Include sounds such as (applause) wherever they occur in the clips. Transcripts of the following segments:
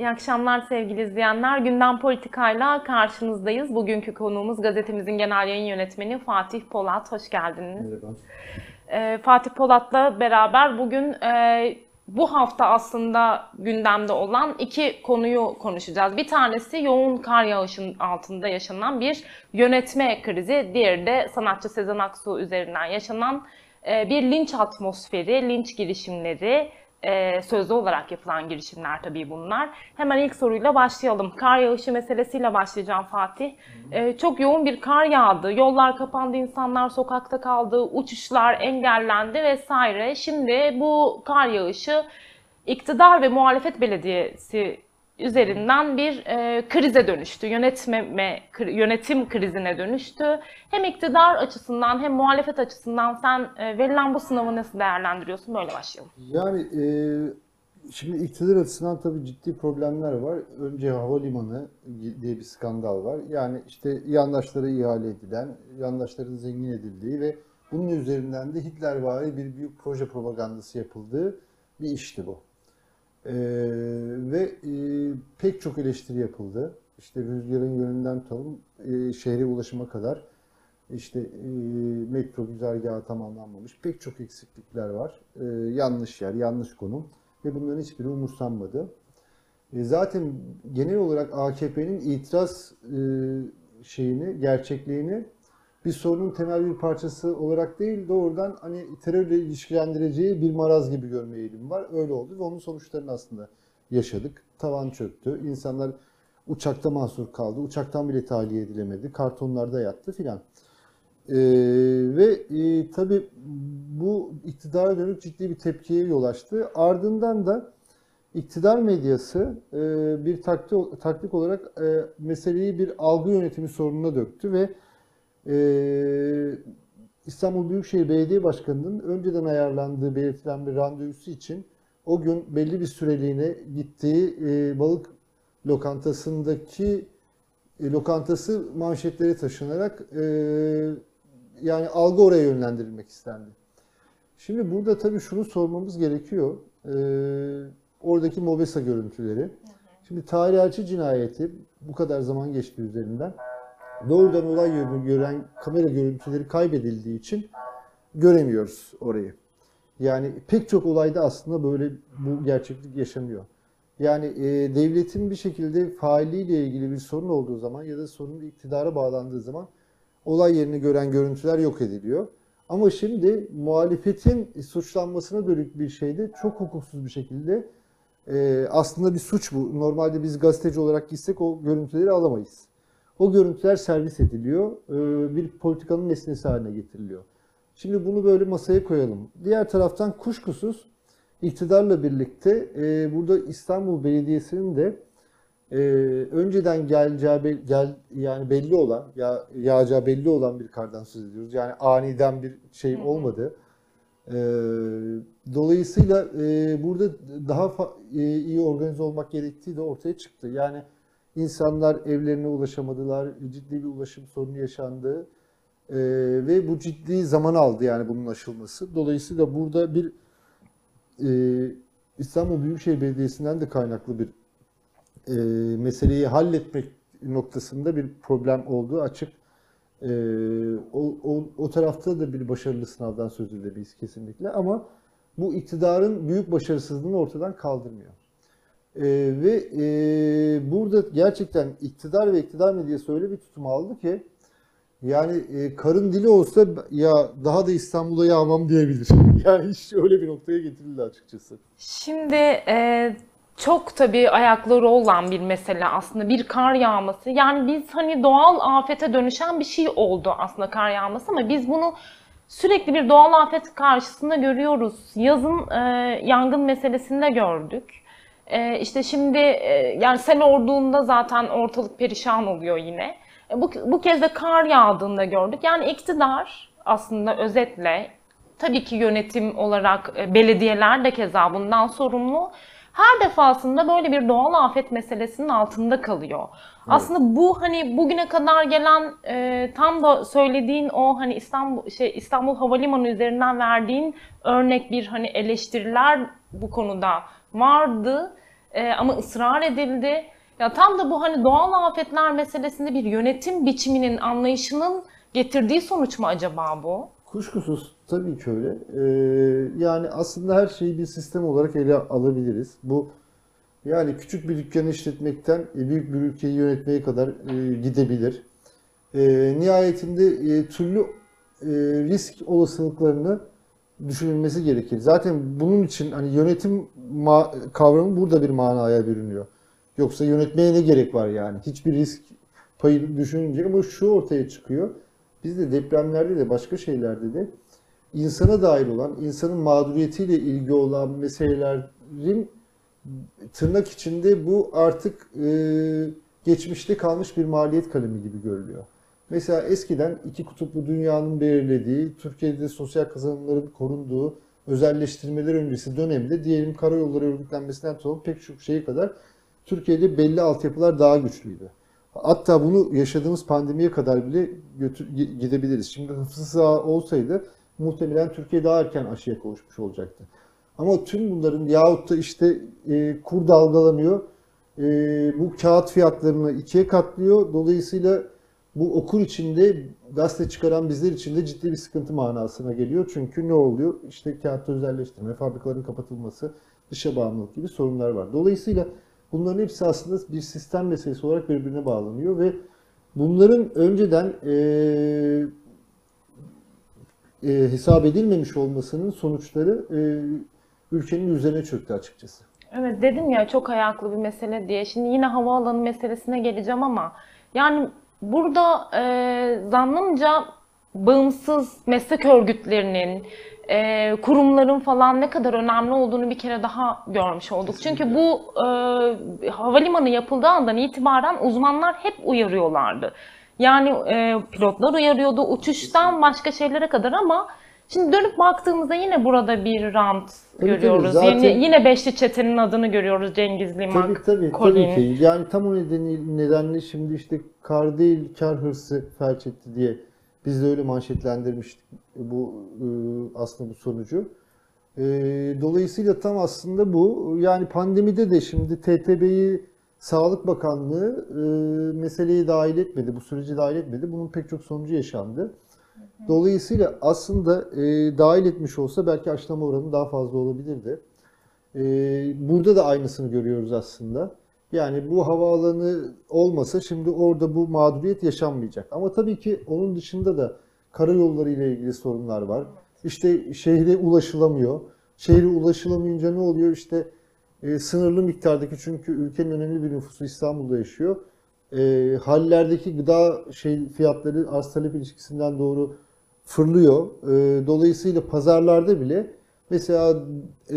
İyi akşamlar sevgili izleyenler. Gündem Politika'yla karşınızdayız. Bugünkü konuğumuz gazetemizin genel yayın yönetmeni Fatih Polat. Hoş geldiniz. Merhaba. Ee, Fatih Polat'la beraber bugün e, bu hafta aslında gündemde olan iki konuyu konuşacağız. Bir tanesi yoğun kar yağışının altında yaşanan bir yönetme krizi. Diğeri de sanatçı Sezen Aksu üzerinden yaşanan e, bir linç atmosferi, linç girişimleri, e, sözlü olarak yapılan girişimler tabii bunlar. Hemen ilk soruyla başlayalım. Kar yağışı meselesiyle başlayacağım Fatih. E, çok yoğun bir kar yağdı. Yollar kapandı, insanlar sokakta kaldı, uçuşlar engellendi vesaire. Şimdi bu kar yağışı iktidar ve muhalefet belediyesi üzerinden bir e, krize dönüştü. Yönetmeme, kri- yönetim krizine dönüştü. Hem iktidar açısından hem muhalefet açısından sen e, verilen bu sınavı nasıl değerlendiriyorsun? Böyle başlayalım. Yani e, şimdi iktidar açısından tabii ciddi problemler var. Önce havalimanı diye bir skandal var. Yani işte yandaşlara ihale edilen, yandaşların zengin edildiği ve bunun üzerinden de Hitlervari bir büyük proje propagandası yapıldığı bir işti bu. E, ve e, pek çok eleştiri yapıldı. İşte rüzgarın yönünden tutalım, e, şehre ulaşıma kadar. İşte e, metro güzergahı tamamlanmamış. Pek çok eksiklikler var. E, yanlış yer, yanlış konum ve bunların hiçbiri umursanmadı. E, zaten genel olarak AKP'nin itiraz e, şeyini, gerçekliğini bir sorunun temel bir parçası olarak değil doğrudan hani terörle ilişkilendireceği bir maraz gibi görme eğilimi var. Öyle oldu ve onun sonuçlarını aslında yaşadık. Tavan çöktü. İnsanlar uçakta mahsur kaldı. Uçaktan bile tahliye edilemedi. Kartonlarda yattı filan. Ee, ve e, tabii bu iktidara dönük ciddi bir tepkiye yol açtı. Ardından da iktidar medyası e, bir taktik, taktik olarak e, meseleyi bir algı yönetimi sorununa döktü ve e, İstanbul Büyükşehir Belediye Başkanı'nın önceden ayarlandığı belirtilen bir randevusu için o gün belli bir süreliğine gittiği e, balık lokantasındaki e, lokantası manşetleri taşınarak e, yani algı oraya yönlendirilmek istendi. Şimdi burada tabii şunu sormamız gerekiyor. E, oradaki MOBESA görüntüleri. Şimdi tarihçi cinayeti bu kadar zaman geçti üzerinden. Doğrudan olay yerini gören kamera görüntüleri kaybedildiği için göremiyoruz orayı. Yani pek çok olayda aslında böyle bu gerçeklik yaşanıyor. Yani e, devletin bir şekilde failiyle ilgili bir sorun olduğu zaman ya da sorun iktidara bağlandığı zaman olay yerini gören görüntüler yok ediliyor. Ama şimdi muhalefetin suçlanmasına dönük bir şeyde çok hukuksuz bir şekilde e, aslında bir suç bu. Normalde biz gazeteci olarak gitsek o görüntüleri alamayız. O görüntüler servis ediliyor, e, bir politikanın nesnesi haline getiriliyor. Şimdi bunu böyle masaya koyalım. Diğer taraftan kuşkusuz iktidarla birlikte e, burada İstanbul Belediyesi'nin de e, önceden geleceği gel yani belli olan ya yağacağı belli olan bir kardan söz ediyoruz. Yani aniden bir şey olmadı. Dolayısıyla burada daha iyi organize olmak gerektiği de ortaya çıktı. Yani insanlar evlerine ulaşamadılar, ciddi bir ulaşım sorunu yaşandı. E, ve bu ciddi zaman aldı yani bunun aşılması. Dolayısıyla burada bir e, İstanbul Büyükşehir Belediyesi'nden de kaynaklı bir e, meseleyi halletmek noktasında bir problem olduğu açık. E, o, o, o tarafta da bir başarılı sınavdan söz edemeyiz kesinlikle ama bu iktidarın büyük başarısızlığını ortadan kaldırmıyor. E, ve e, burada gerçekten iktidar ve iktidar medyası öyle bir tutum aldı ki yani e, karın dili olsa ya daha da İstanbul'a yağmam diyebilir. (laughs) Yani iş öyle bir noktaya getirildi açıkçası. Şimdi e, çok tabii ayakları olan bir mesele aslında bir kar yağması. Yani biz hani doğal afete dönüşen bir şey oldu aslında kar yağması ama biz bunu sürekli bir doğal afet karşısında görüyoruz. Yazın e, yangın meselesinde gördük. E, işte şimdi e, yani sel orduğunda zaten ortalık perişan oluyor yine. E, bu, bu kez de kar yağdığında gördük. Yani iktidar aslında özetle tabii ki yönetim olarak e, belediyeler de keza bundan sorumlu. Her defasında böyle bir doğal afet meselesinin altında kalıyor. Aslında bu hani bugüne kadar gelen e, tam da söylediğin o hani İstanbul şey İstanbul Havalimanı üzerinden verdiğin örnek bir hani eleştiriler bu konuda vardı. E, ama ısrar edildi. Ya tam da bu hani doğal afetler meselesinde bir yönetim biçiminin anlayışının getirdiği sonuç mu acaba bu? Kuşkusuz tabii ki öyle. Ee, yani aslında her şeyi bir sistem olarak ele alabiliriz. Bu yani küçük bir dükkanı işletmekten e, büyük bir ülkeyi yönetmeye kadar e, gidebilir. E, nihayetinde e, türlü e, risk olasılıklarını düşünülmesi gerekir. Zaten bunun için hani yönetim kavramı burada bir manaya bürünüyor. Yoksa yönetmeye ne gerek var yani? Hiçbir risk payı düşününce ama şu ortaya çıkıyor. Biz de depremlerde de başka şeylerde de insana dair olan, insanın mağduriyetiyle ilgili olan meselelerin tırnak içinde bu artık e, geçmişte kalmış bir maliyet kalemi gibi görülüyor. Mesela eskiden iki kutuplu dünyanın belirlediği, Türkiye'de sosyal kazanımların korunduğu, özelleştirmeler öncesi dönemde diyelim karayolları örgütlenmesinden tutun pek çok şeye kadar Türkiye'de belli altyapılar daha güçlüydü. Hatta bunu yaşadığımız pandemiye kadar bile götür, gidebiliriz. Şimdi hıfzı sağ olsaydı muhtemelen Türkiye daha erken aşıya kavuşmuş olacaktı. Ama tüm bunların yahut da işte e, kur dalgalanıyor, e, bu kağıt fiyatlarını ikiye katlıyor. Dolayısıyla bu okur içinde gazete çıkaran bizler için de ciddi bir sıkıntı manasına geliyor. Çünkü ne oluyor? İşte kağıtta özelleştirme, fabrikaların kapatılması, dışa bağımlılık gibi sorunlar var. Dolayısıyla bunların hepsi aslında bir sistem meselesi olarak birbirine bağlanıyor ve bunların önceden e, e, hesap edilmemiş olmasının sonuçları e, ülkenin üzerine çöktü açıkçası. Evet dedim ya çok ayaklı bir mesele diye. Şimdi yine havaalanı meselesine geleceğim ama yani burada e, zannımca bağımsız meslek örgütlerinin, e, kurumların falan ne kadar önemli olduğunu bir kere daha görmüş olduk. Çünkü bu e, havalimanı yapıldığı andan itibaren uzmanlar hep uyarıyorlardı. Yani e, pilotlar uyarıyordu uçuştan başka şeylere kadar ama şimdi dönüp baktığımızda yine burada bir rant Tabii, görüyoruz. tabii, zaten- Yine, yine Beşli Çete'nin adını görüyoruz Cengiz Limak, Tabii tabii, Colin. tabii ki. Yani tam o nedeni, nedenle şimdi işte kar değil kar hırsı felç etti diye biz de öyle manşetlendirmiştik bu e, aslında bu sonucu. E, Dolayısıyla tam aslında bu. Yani pandemide de şimdi TTB'yi Sağlık Bakanlığı e, meseleyi dahil etmedi, bu süreci dahil etmedi. Bunun pek çok sonucu yaşandı. Dolayısıyla aslında e, dahil etmiş olsa belki aşılama oranı daha fazla olabilirdi. E, burada da aynısını görüyoruz aslında. Yani bu havaalanı olmasa şimdi orada bu mağduriyet yaşanmayacak. Ama tabii ki onun dışında da karayolları ile ilgili sorunlar var. İşte şehre ulaşılamıyor. Şehre ulaşılamayınca ne oluyor? İşte e, sınırlı miktardaki çünkü ülkenin önemli bir nüfusu İstanbul'da yaşıyor. E, hallerdeki gıda şey fiyatları arz talep ilişkisinden doğru fırlıyor. E, dolayısıyla pazarlarda bile mesela e,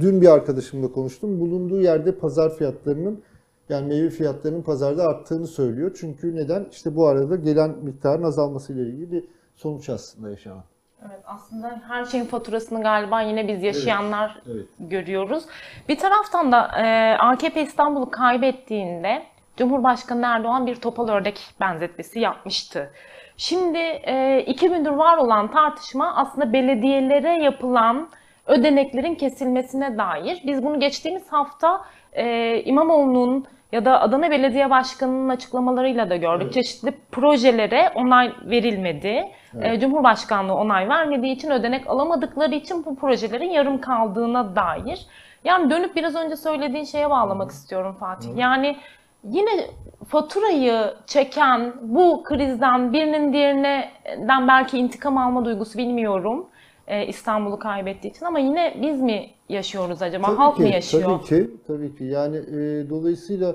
dün bir arkadaşımla konuştum. Bulunduğu yerde pazar fiyatlarının yani meyve fiyatlarının pazarda arttığını söylüyor. Çünkü neden? İşte bu arada gelen miktarın azalmasıyla ilgili bir sonuç aslında yaşanan. Evet, aslında her şeyin faturasını galiba yine biz yaşayanlar Evet. görüyoruz. Bir taraftan da e, AKP İstanbul'u kaybettiğinde Cumhurbaşkanı Erdoğan bir topal ördek benzetmesi yapmıştı. Şimdi e, iki gündür var olan tartışma aslında belediyelere yapılan ödeneklerin kesilmesine dair. Biz bunu geçtiğimiz hafta e, İmamoğlu'nun ya da Adana Belediye Başkanı'nın açıklamalarıyla da gördük. Evet. Çeşitli projelere onay verilmedi. E, Cumhurbaşkanlığı onay vermediği için ödenek alamadıkları için bu projelerin yarım kaldığına dair. Yani dönüp biraz önce söylediğin şeye bağlamak istiyorum Fatih. Yani yine faturayı çeken bu krizden birinin diğerinden belki intikam alma duygusu bilmiyorum. e, İstanbul'u kaybettiği için ama yine biz mi yaşıyoruz acaba? Tabii Halk ki, mı yaşıyor? Tabii ki, tabii ki. Yani e, dolayısıyla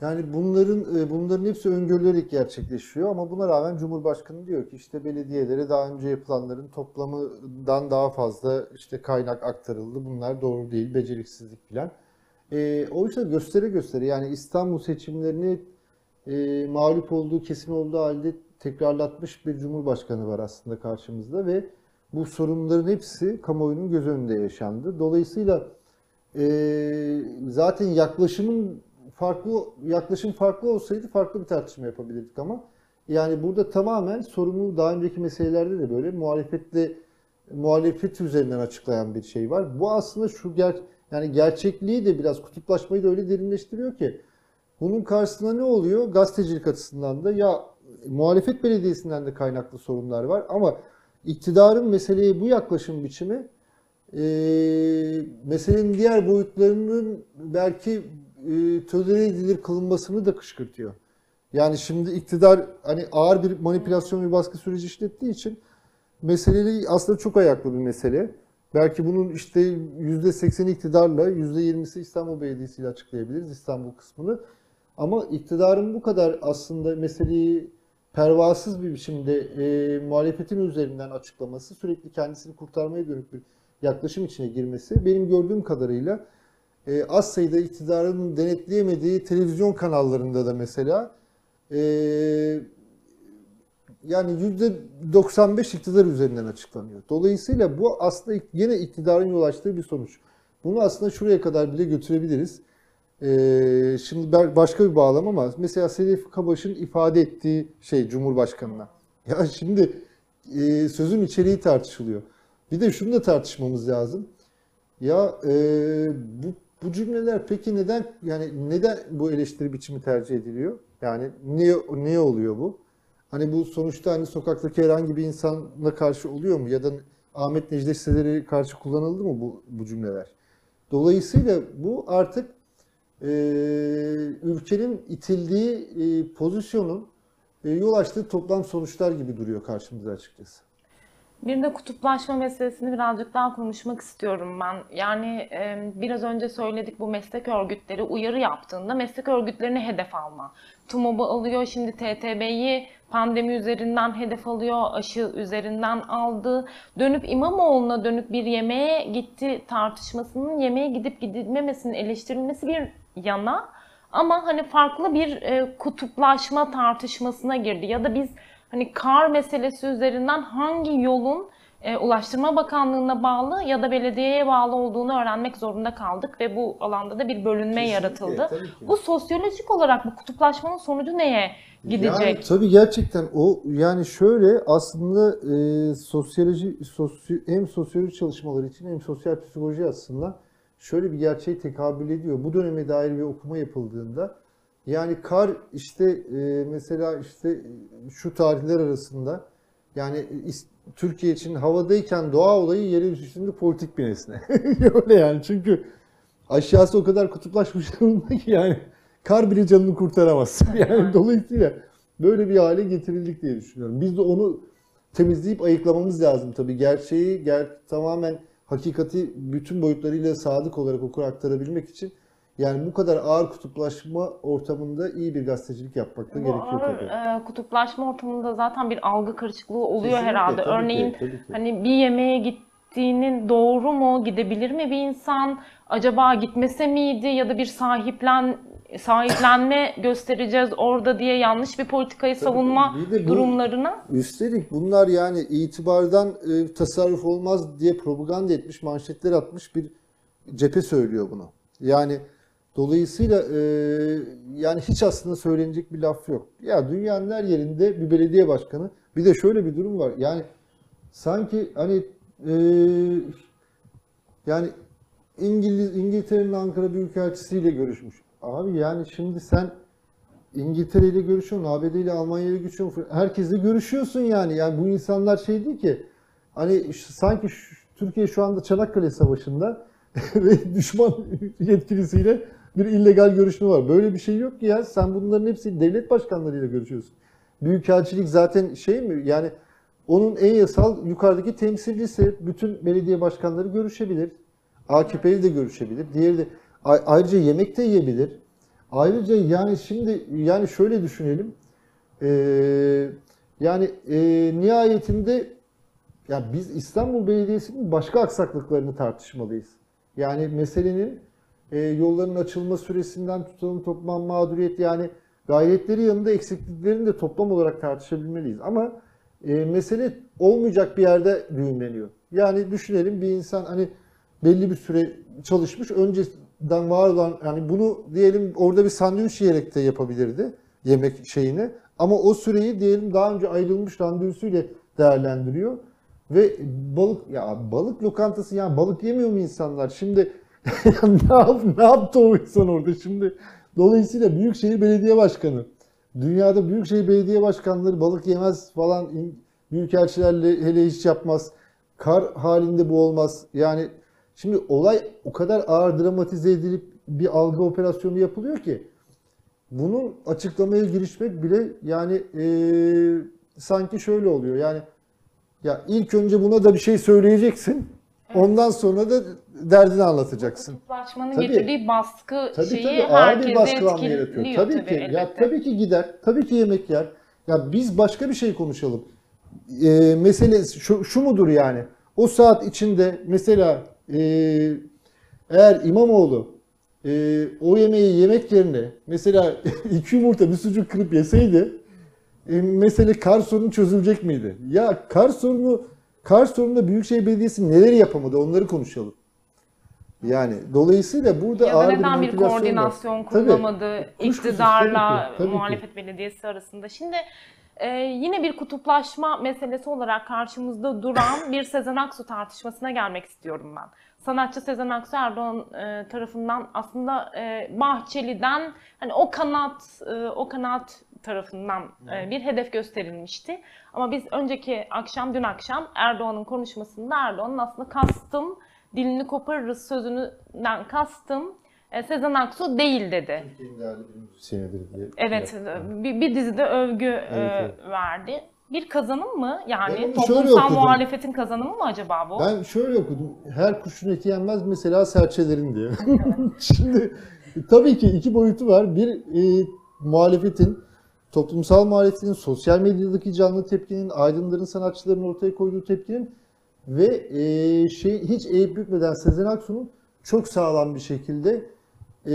yani bunların e, bunların hepsi öngörülerek gerçekleşiyor ama buna rağmen Cumhurbaşkanı diyor ki işte belediyelere daha önce yapılanların toplamından daha fazla işte kaynak aktarıldı. Bunlar doğru değil, beceriksizlik filan. E, oysa göstere göstere yani İstanbul seçimlerini e, mağlup olduğu kesin olduğu halde tekrarlatmış bir Cumhurbaşkanı var aslında karşımızda ve bu sorunların hepsi kamuoyunun göz önünde yaşandı. Dolayısıyla e, zaten yaklaşımın farklı yaklaşım farklı olsaydı farklı bir tartışma yapabilirdik ama yani burada tamamen sorunu daha önceki meselelerde de böyle muhalefetle muhalefet üzerinden açıklayan bir şey var. Bu aslında şu ger Yani gerçekliği de biraz kutuplaşmayı da öyle derinleştiriyor ki bunun karşısında ne oluyor? Gazetecilik açısından da ya muhalefet belediyesinden de kaynaklı sorunlar var ama iktidarın meseleye bu yaklaşım biçimi e, meselenin diğer boyutlarının belki e, tolere edilir kılınmasını da kışkırtıyor. Yani şimdi iktidar hani ağır bir manipülasyon ve baskı süreci işlettiği için meseleyi aslında çok ayaklı bir mesele. Belki bunun işte %80'i iktidarla, %20'si İstanbul Belediyesi ile açıklayabiliriz İstanbul kısmını. Ama iktidarın bu kadar aslında meseleyi pervasız bir biçimde e, muhalefetin üzerinden açıklaması, sürekli kendisini kurtarmaya dönük bir yaklaşım içine girmesi benim gördüğüm kadarıyla e, az sayıda iktidarın denetleyemediği televizyon kanallarında da mesela e, yani %95 iktidar üzerinden açıklanıyor. Dolayısıyla bu aslında yine iktidarın yol açtığı bir sonuç. Bunu aslında şuraya kadar bile götürebiliriz. Ee, şimdi başka bir bağlam ama mesela Sedef Kabaş'ın ifade ettiği şey Cumhurbaşkanı'na. (laughs) Ya şimdi e, sözün içeriği tartışılıyor. Bir de şunu da tartışmamız lazım. Ya e, bu bu cümleler peki neden yani neden bu eleştiri biçimi tercih ediliyor? Yani niye niye oluyor bu? Hani bu sonuçta hani sokaktaki herhangi bir insanla karşı oluyor mu? Ya da Ahmet Necdet Seler'e karşı kullanıldı mı bu, bu cümleler? Dolayısıyla bu artık e, ülkenin itildiği e, pozisyonun e, yol açtığı toplam sonuçlar gibi duruyor karşımıza açıkçası. Bir de kutuplaşma meselesini birazcık daha konuşmak istiyorum ben. Yani e, biraz önce söyledik bu meslek örgütleri uyarı yaptığında meslek örgütlerini hedef alma. TUMOB'u alıyor, şimdi TTB'yi pandemi üzerinden hedef alıyor, aşı üzerinden aldı. Dönüp İmamoğlu'na dönüp bir yemeğe gitti tartışmasının yemeğe gidip gidilmemesinin eleştirilmesi bir yana ama hani farklı bir e, kutuplaşma tartışmasına girdi ya da biz hani kar meselesi üzerinden hangi yolun e, Ulaştırma Bakanlığı'na bağlı ya da belediyeye bağlı olduğunu öğrenmek zorunda kaldık ve bu alanda da bir bölünme Kesinlikle, yaratıldı. Bu sosyolojik olarak bu kutuplaşmanın sonucu neye gidecek? Yani tabii gerçekten o yani şöyle aslında e, sosyoloji sosyo, hem sosyoloji çalışmaları için hem sosyal psikoloji aslında şöyle bir gerçeğe tekabül ediyor. Bu döneme dair bir okuma yapıldığında yani kar işte e, mesela işte şu tarihler arasında yani Türkiye için havadayken doğa olayı yere üstünde politik bir nesne. (laughs) Öyle yani çünkü aşağısı o kadar kutuplaşmış durumda ki yani kar bile canını kurtaramaz. (laughs) Yani dolayısıyla böyle bir hale getirildik diye düşünüyorum. Biz de onu temizleyip ayıklamamız lazım tabii. Gerçeği ger tamamen hakikati bütün boyutlarıyla sadık olarak okura aktarabilmek için yani bu kadar ağır kutuplaşma ortamında iyi bir gazetecilik yapmak da Bu gerekiyor ağır tabii. e, kutuplaşma ortamında zaten bir algı karışıklığı oluyor Kesinlikle, herhalde. ki, Örneğin tabii ki. hani bir yemeğe gittiğinin doğru mu, gidebilir mi bir insan? Acaba gitmese miydi ya da bir sahiplen sahiplenme göstereceğiz orada diye yanlış bir politikayı savunma Bir bu- durumlarına Üstelik bunlar yani itibardan e, tasarruf olmaz diye propaganda etmiş, manşetler atmış bir cephe söylüyor bunu. Yani dolayısıyla e, yani hiç aslında söylenecek bir laf yok. Ya dünyanın her yerinde bir belediye başkanı. Bir de şöyle bir durum var. Yani sanki hani e, yani İngiliz İngiltere'nin Ankara Büyükelçisiyle görüşmüş. Abi yani şimdi sen İngiltere ile görüşüyorsun, ABD ile Almanya ile görüşüyorsun. Herkesle görüşüyorsun yani. Yani bu insanlar şey değil ki. Hani sanki şu- Türkiye şu anda Çanakkale Savaşı'nda (laughs) ve düşman yetkilisiyle bir illegal görüşme var. Böyle bir şey yok ki ya. Sen bunların hepsi devlet başkanlarıyla görüşüyorsun. Büyükelçilik zaten şey mi? Yani onun en yasal yukarıdaki temsilcisi bütün belediye başkanları görüşebilir. AKP'li de görüşebilir. Diğeri de ayrıca yemek de yiyebilir. Ayrıca yani şimdi yani şöyle düşünelim. Ee, yani e, nihayetinde ya biz İstanbul Belediyesi'nin başka aksaklıklarını tartışmalıyız. Yani meselenin e, yolların açılma süresinden tutalım toplam mağduriyet yani gayretleri yanında eksikliklerini de toplam olarak tartışabilmeliyiz. Ama e, mesele olmayacak bir yerde düğümleniyor. Yani düşünelim bir insan hani belli bir süre çalışmış önceden var olan yani bunu diyelim orada bir sandviç yiyerek de yapabilirdi yemek şeyini. Ama o süreyi diyelim daha önce ayrılmış randevusuyla değerlendiriyor. Ve balık ya balık lokantası yani balık yemiyor mu insanlar? Şimdi (laughs) ne, ne yaptı o insan orada şimdi? Dolayısıyla Büyükşehir Belediye Başkanı, dünyada Büyükşehir Belediye Başkanları balık yemez falan, büyükelçilerle hele hiç yapmaz. Kar halinde bu olmaz. Yani şimdi olay o kadar ağır dramatize edilip bir algı operasyonu yapılıyor ki bunun açıklamaya girişmek bile yani eee, sanki şöyle oluyor. Yani ya ilk önce buna da bir şey söyleyeceksin. Ondan sonra da derdini anlatacaksın. Kutuplaşmanın Tabii. getirdiği baskı Tabii şeyi tabii ağır bir herkese baskılanma yaratıyor. Tabii, ki. Ya elbette. tabii ki gider. Tabii ki yemek yer. Ya biz başka bir şey konuşalım. Ee, mesele şu, şu mudur yani? O saat içinde mesela e, eğer İmamoğlu e, o yemeği yemek yerine mesela (laughs) iki yumurta bir sucuk kırıp yeseydi e, mesele kar sorunu çözülecek miydi? Ya kar sorunu kar sorununda Büyükşehir Belediyesi neleri yapamadı onları konuşalım. Yani dolayısıyla burada Ya ağır bir neden bir var. koordinasyon Tabii. kurulamadı Kuşkusuz, iktidarla tabii ki, tabii ki. muhalefet belediyesi arasında. Şimdi e, yine bir kutuplaşma meselesi olarak karşımızda duran (laughs) bir Sezen Aksu tartışmasına gelmek istiyorum ben. Sanatçı Sezen Aksu Erdoğan e, tarafından aslında e, Bahçeli'den hani o kanat e, o kanat tarafından e, bir hedef gösterilmişti. Ama biz önceki akşam dün akşam Erdoğan'ın konuşmasında Erdoğan'ın aslında kastım dilini koparırız sözünden kastım e, Sezen Aksu değil dedi. Türkiye'nin değerli bir müzisyenidir diye. Evet, bir, bir dizide övgü e, evet. verdi. Bir kazanım mı? Yani toplumsal muhalefetin kazanımı mı acaba bu? Ben şöyle okudum. Her kuşun eti yenmez mesela serçelerin diye. (laughs) Şimdi tabii ki iki boyutu var. Bir e, muhalefetin, toplumsal muhalefetin, sosyal medyadaki canlı tepkinin, aydınların, sanatçıların ortaya koyduğu tepkinin ve e, şey hiç eğip bükmeden Sezen Aksu'nun çok sağlam bir şekilde e,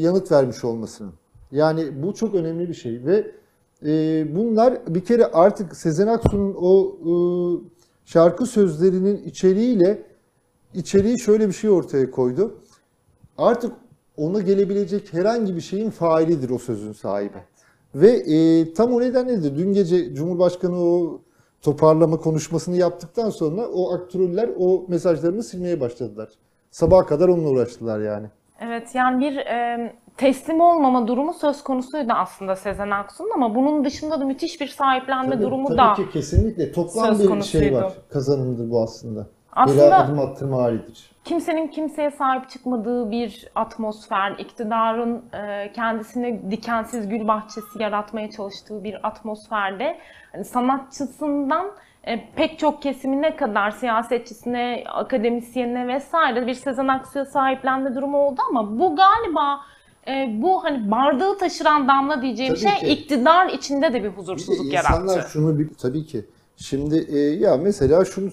yanıt vermiş olmasının. Yani bu çok önemli bir şey ve e, bunlar bir kere artık Sezen Aksu'nun o e, şarkı sözlerinin içeriğiyle içeriği şöyle bir şey ortaya koydu. Artık ona gelebilecek herhangi bir şeyin failidir o sözün sahibi. Ve e, tam o nedenle de dün gece Cumhurbaşkanı o toparlama konuşmasını yaptıktan sonra o aktörler o mesajlarını silmeye başladılar. Sabaha kadar onunla uğraştılar yani. Evet yani bir e, teslim olmama durumu söz konusuydu aslında Sezen Aksu'nun ama bunun dışında da müthiş bir sahiplenme Tabii, durumu tabii da ki kesinlikle toplam bir şey var. Kazanımdır bu aslında. Aslında- Aslında adım attırma halidir. kimsenin kimseye sahip çıkmadığı bir atmosfer, iktidarın e, kendisine dikensiz gül bahçesi yaratmaya çalıştığı bir atmosferde hani sanatçısından e, pek çok kesimine kadar siyasetçisine, akademisyenine vesaire bir Sezen Aksu'ya sahiplenme durumu oldu ama bu galiba e, bu hani bardağı taşıran damla diyeceğim Tabii şey ki. iktidar içinde de bir Bir huzursuzluk insanlar yarattı. şunu bil tabii ki. Şimdi e, ya mesela şunu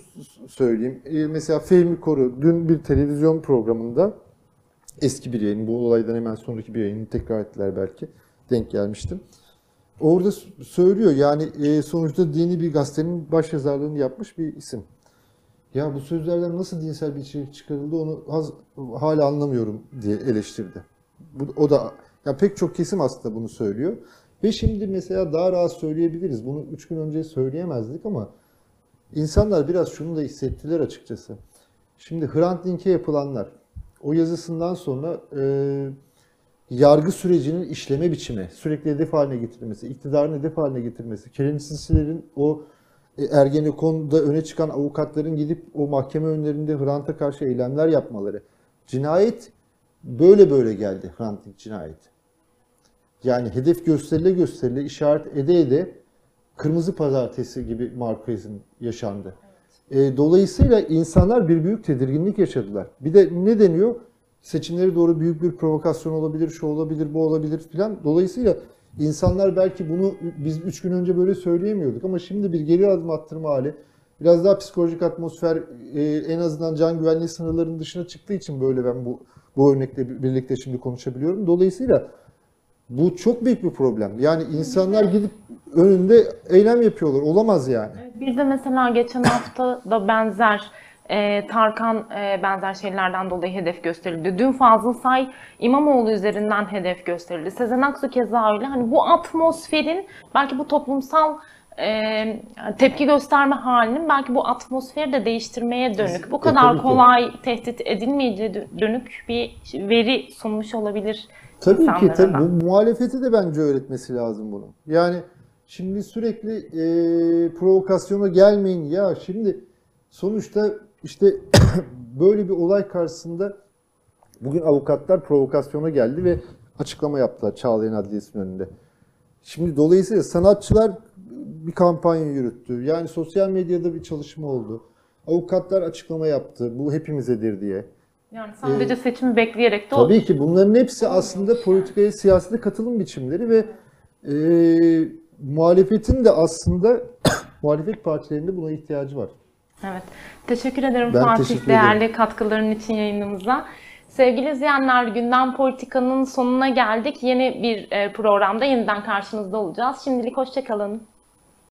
söyleyeyim. E, mesela Fehmi Koru dün bir televizyon programında eski bir yayın, bu olaydan hemen sonraki bir yayını tekrar ettiler belki. Denk gelmiştim. Orada söylüyor yani e, sonuçta dini bir gazetenin başyazarlığını yapmış bir isim. Ya bu sözlerden nasıl dinsel bir içerik çıkarıldı onu az, hala anlamıyorum diye eleştirdi. Bu, o da ya pek çok kesim aslında bunu söylüyor. Ve şimdi mesela daha rahat söyleyebiliriz. Bunu üç gün önce söyleyemezdik ama insanlar biraz şunu da hissettiler açıkçası. Şimdi Hrant Dink'e yapılanlar, o yazısından sonra e, yargı sürecinin işleme biçimi, sürekli hedef haline getirilmesi, iktidarın hedef haline getirmesi, Kerençsizlerin o e, Ergenekon'da öne çıkan avukatların gidip o mahkeme önlerinde Hrant'a karşı eylemler yapmaları. Cinayet böyle böyle geldi Hrant Dink cinayeti. Yani hedef gösterile gösterile işaret ede ede kırmızı pazartesi gibi Marquez'in yaşandı. E, dolayısıyla insanlar bir büyük tedirginlik yaşadılar. Bir de ne deniyor? Seçimleri doğru büyük bir provokasyon olabilir, şu olabilir, bu olabilir filan. Dolayısıyla insanlar belki bunu biz üç gün önce böyle söyleyemiyorduk ama şimdi bir geri adım attırma hali, biraz daha psikolojik atmosfer e, en azından can güvenliği sınırlarının dışına çıktığı için böyle ben bu bu örnekle birlikte şimdi konuşabiliyorum. Dolayısıyla bu çok büyük bir problem. Yani insanlar gidip önünde eylem yapıyorlar. Olamaz yani. Bir de mesela geçen hafta da benzer e, Tarkan e, benzer şeylerden dolayı hedef gösterildi. Dün Fazıl Say İmamoğlu üzerinden hedef gösterildi. Sezen Aksu keza öyle. Hani bu atmosferin belki bu toplumsal e, tepki gösterme halinin belki bu atmosferi de değiştirmeye dönük, bu E, kadar kolay tehdit edilmeyeceği dö- dönük bir veri sunmuş olabilir Tabii ki tabii bu muhalefeti de bence öğretmesi lazım bunu. Yani şimdi sürekli e, provokasyona gelmeyin ya şimdi sonuçta işte (coughs) böyle bir olay karşısında bugün avukatlar provokasyona geldi ve açıklama yaptılar Çağlayan Adliyesi'nin önünde. Şimdi dolayısıyla sanatçılar bir kampanya yürüttü. Yani sosyal medyada bir çalışma oldu. Avukatlar açıklama yaptı. Bu hepimizedir diye. Yani sadece seçimi bekleyerek de Ee, Tabii ki bunların hepsi aslında politikaya, siyasete katılım biçimleri ve e, muhalefetin de aslında (coughs) muhalefet partilerinde buna ihtiyacı var. Evet. Teşekkür ederim Ben Fatih teşekkür değerli katkıların için yayınımıza. Sevgili izleyenler, Gündem Politika'nın sonuna geldik. Yeni bir e, programda yeniden karşınızda olacağız. Şimdilik hoşçakalın.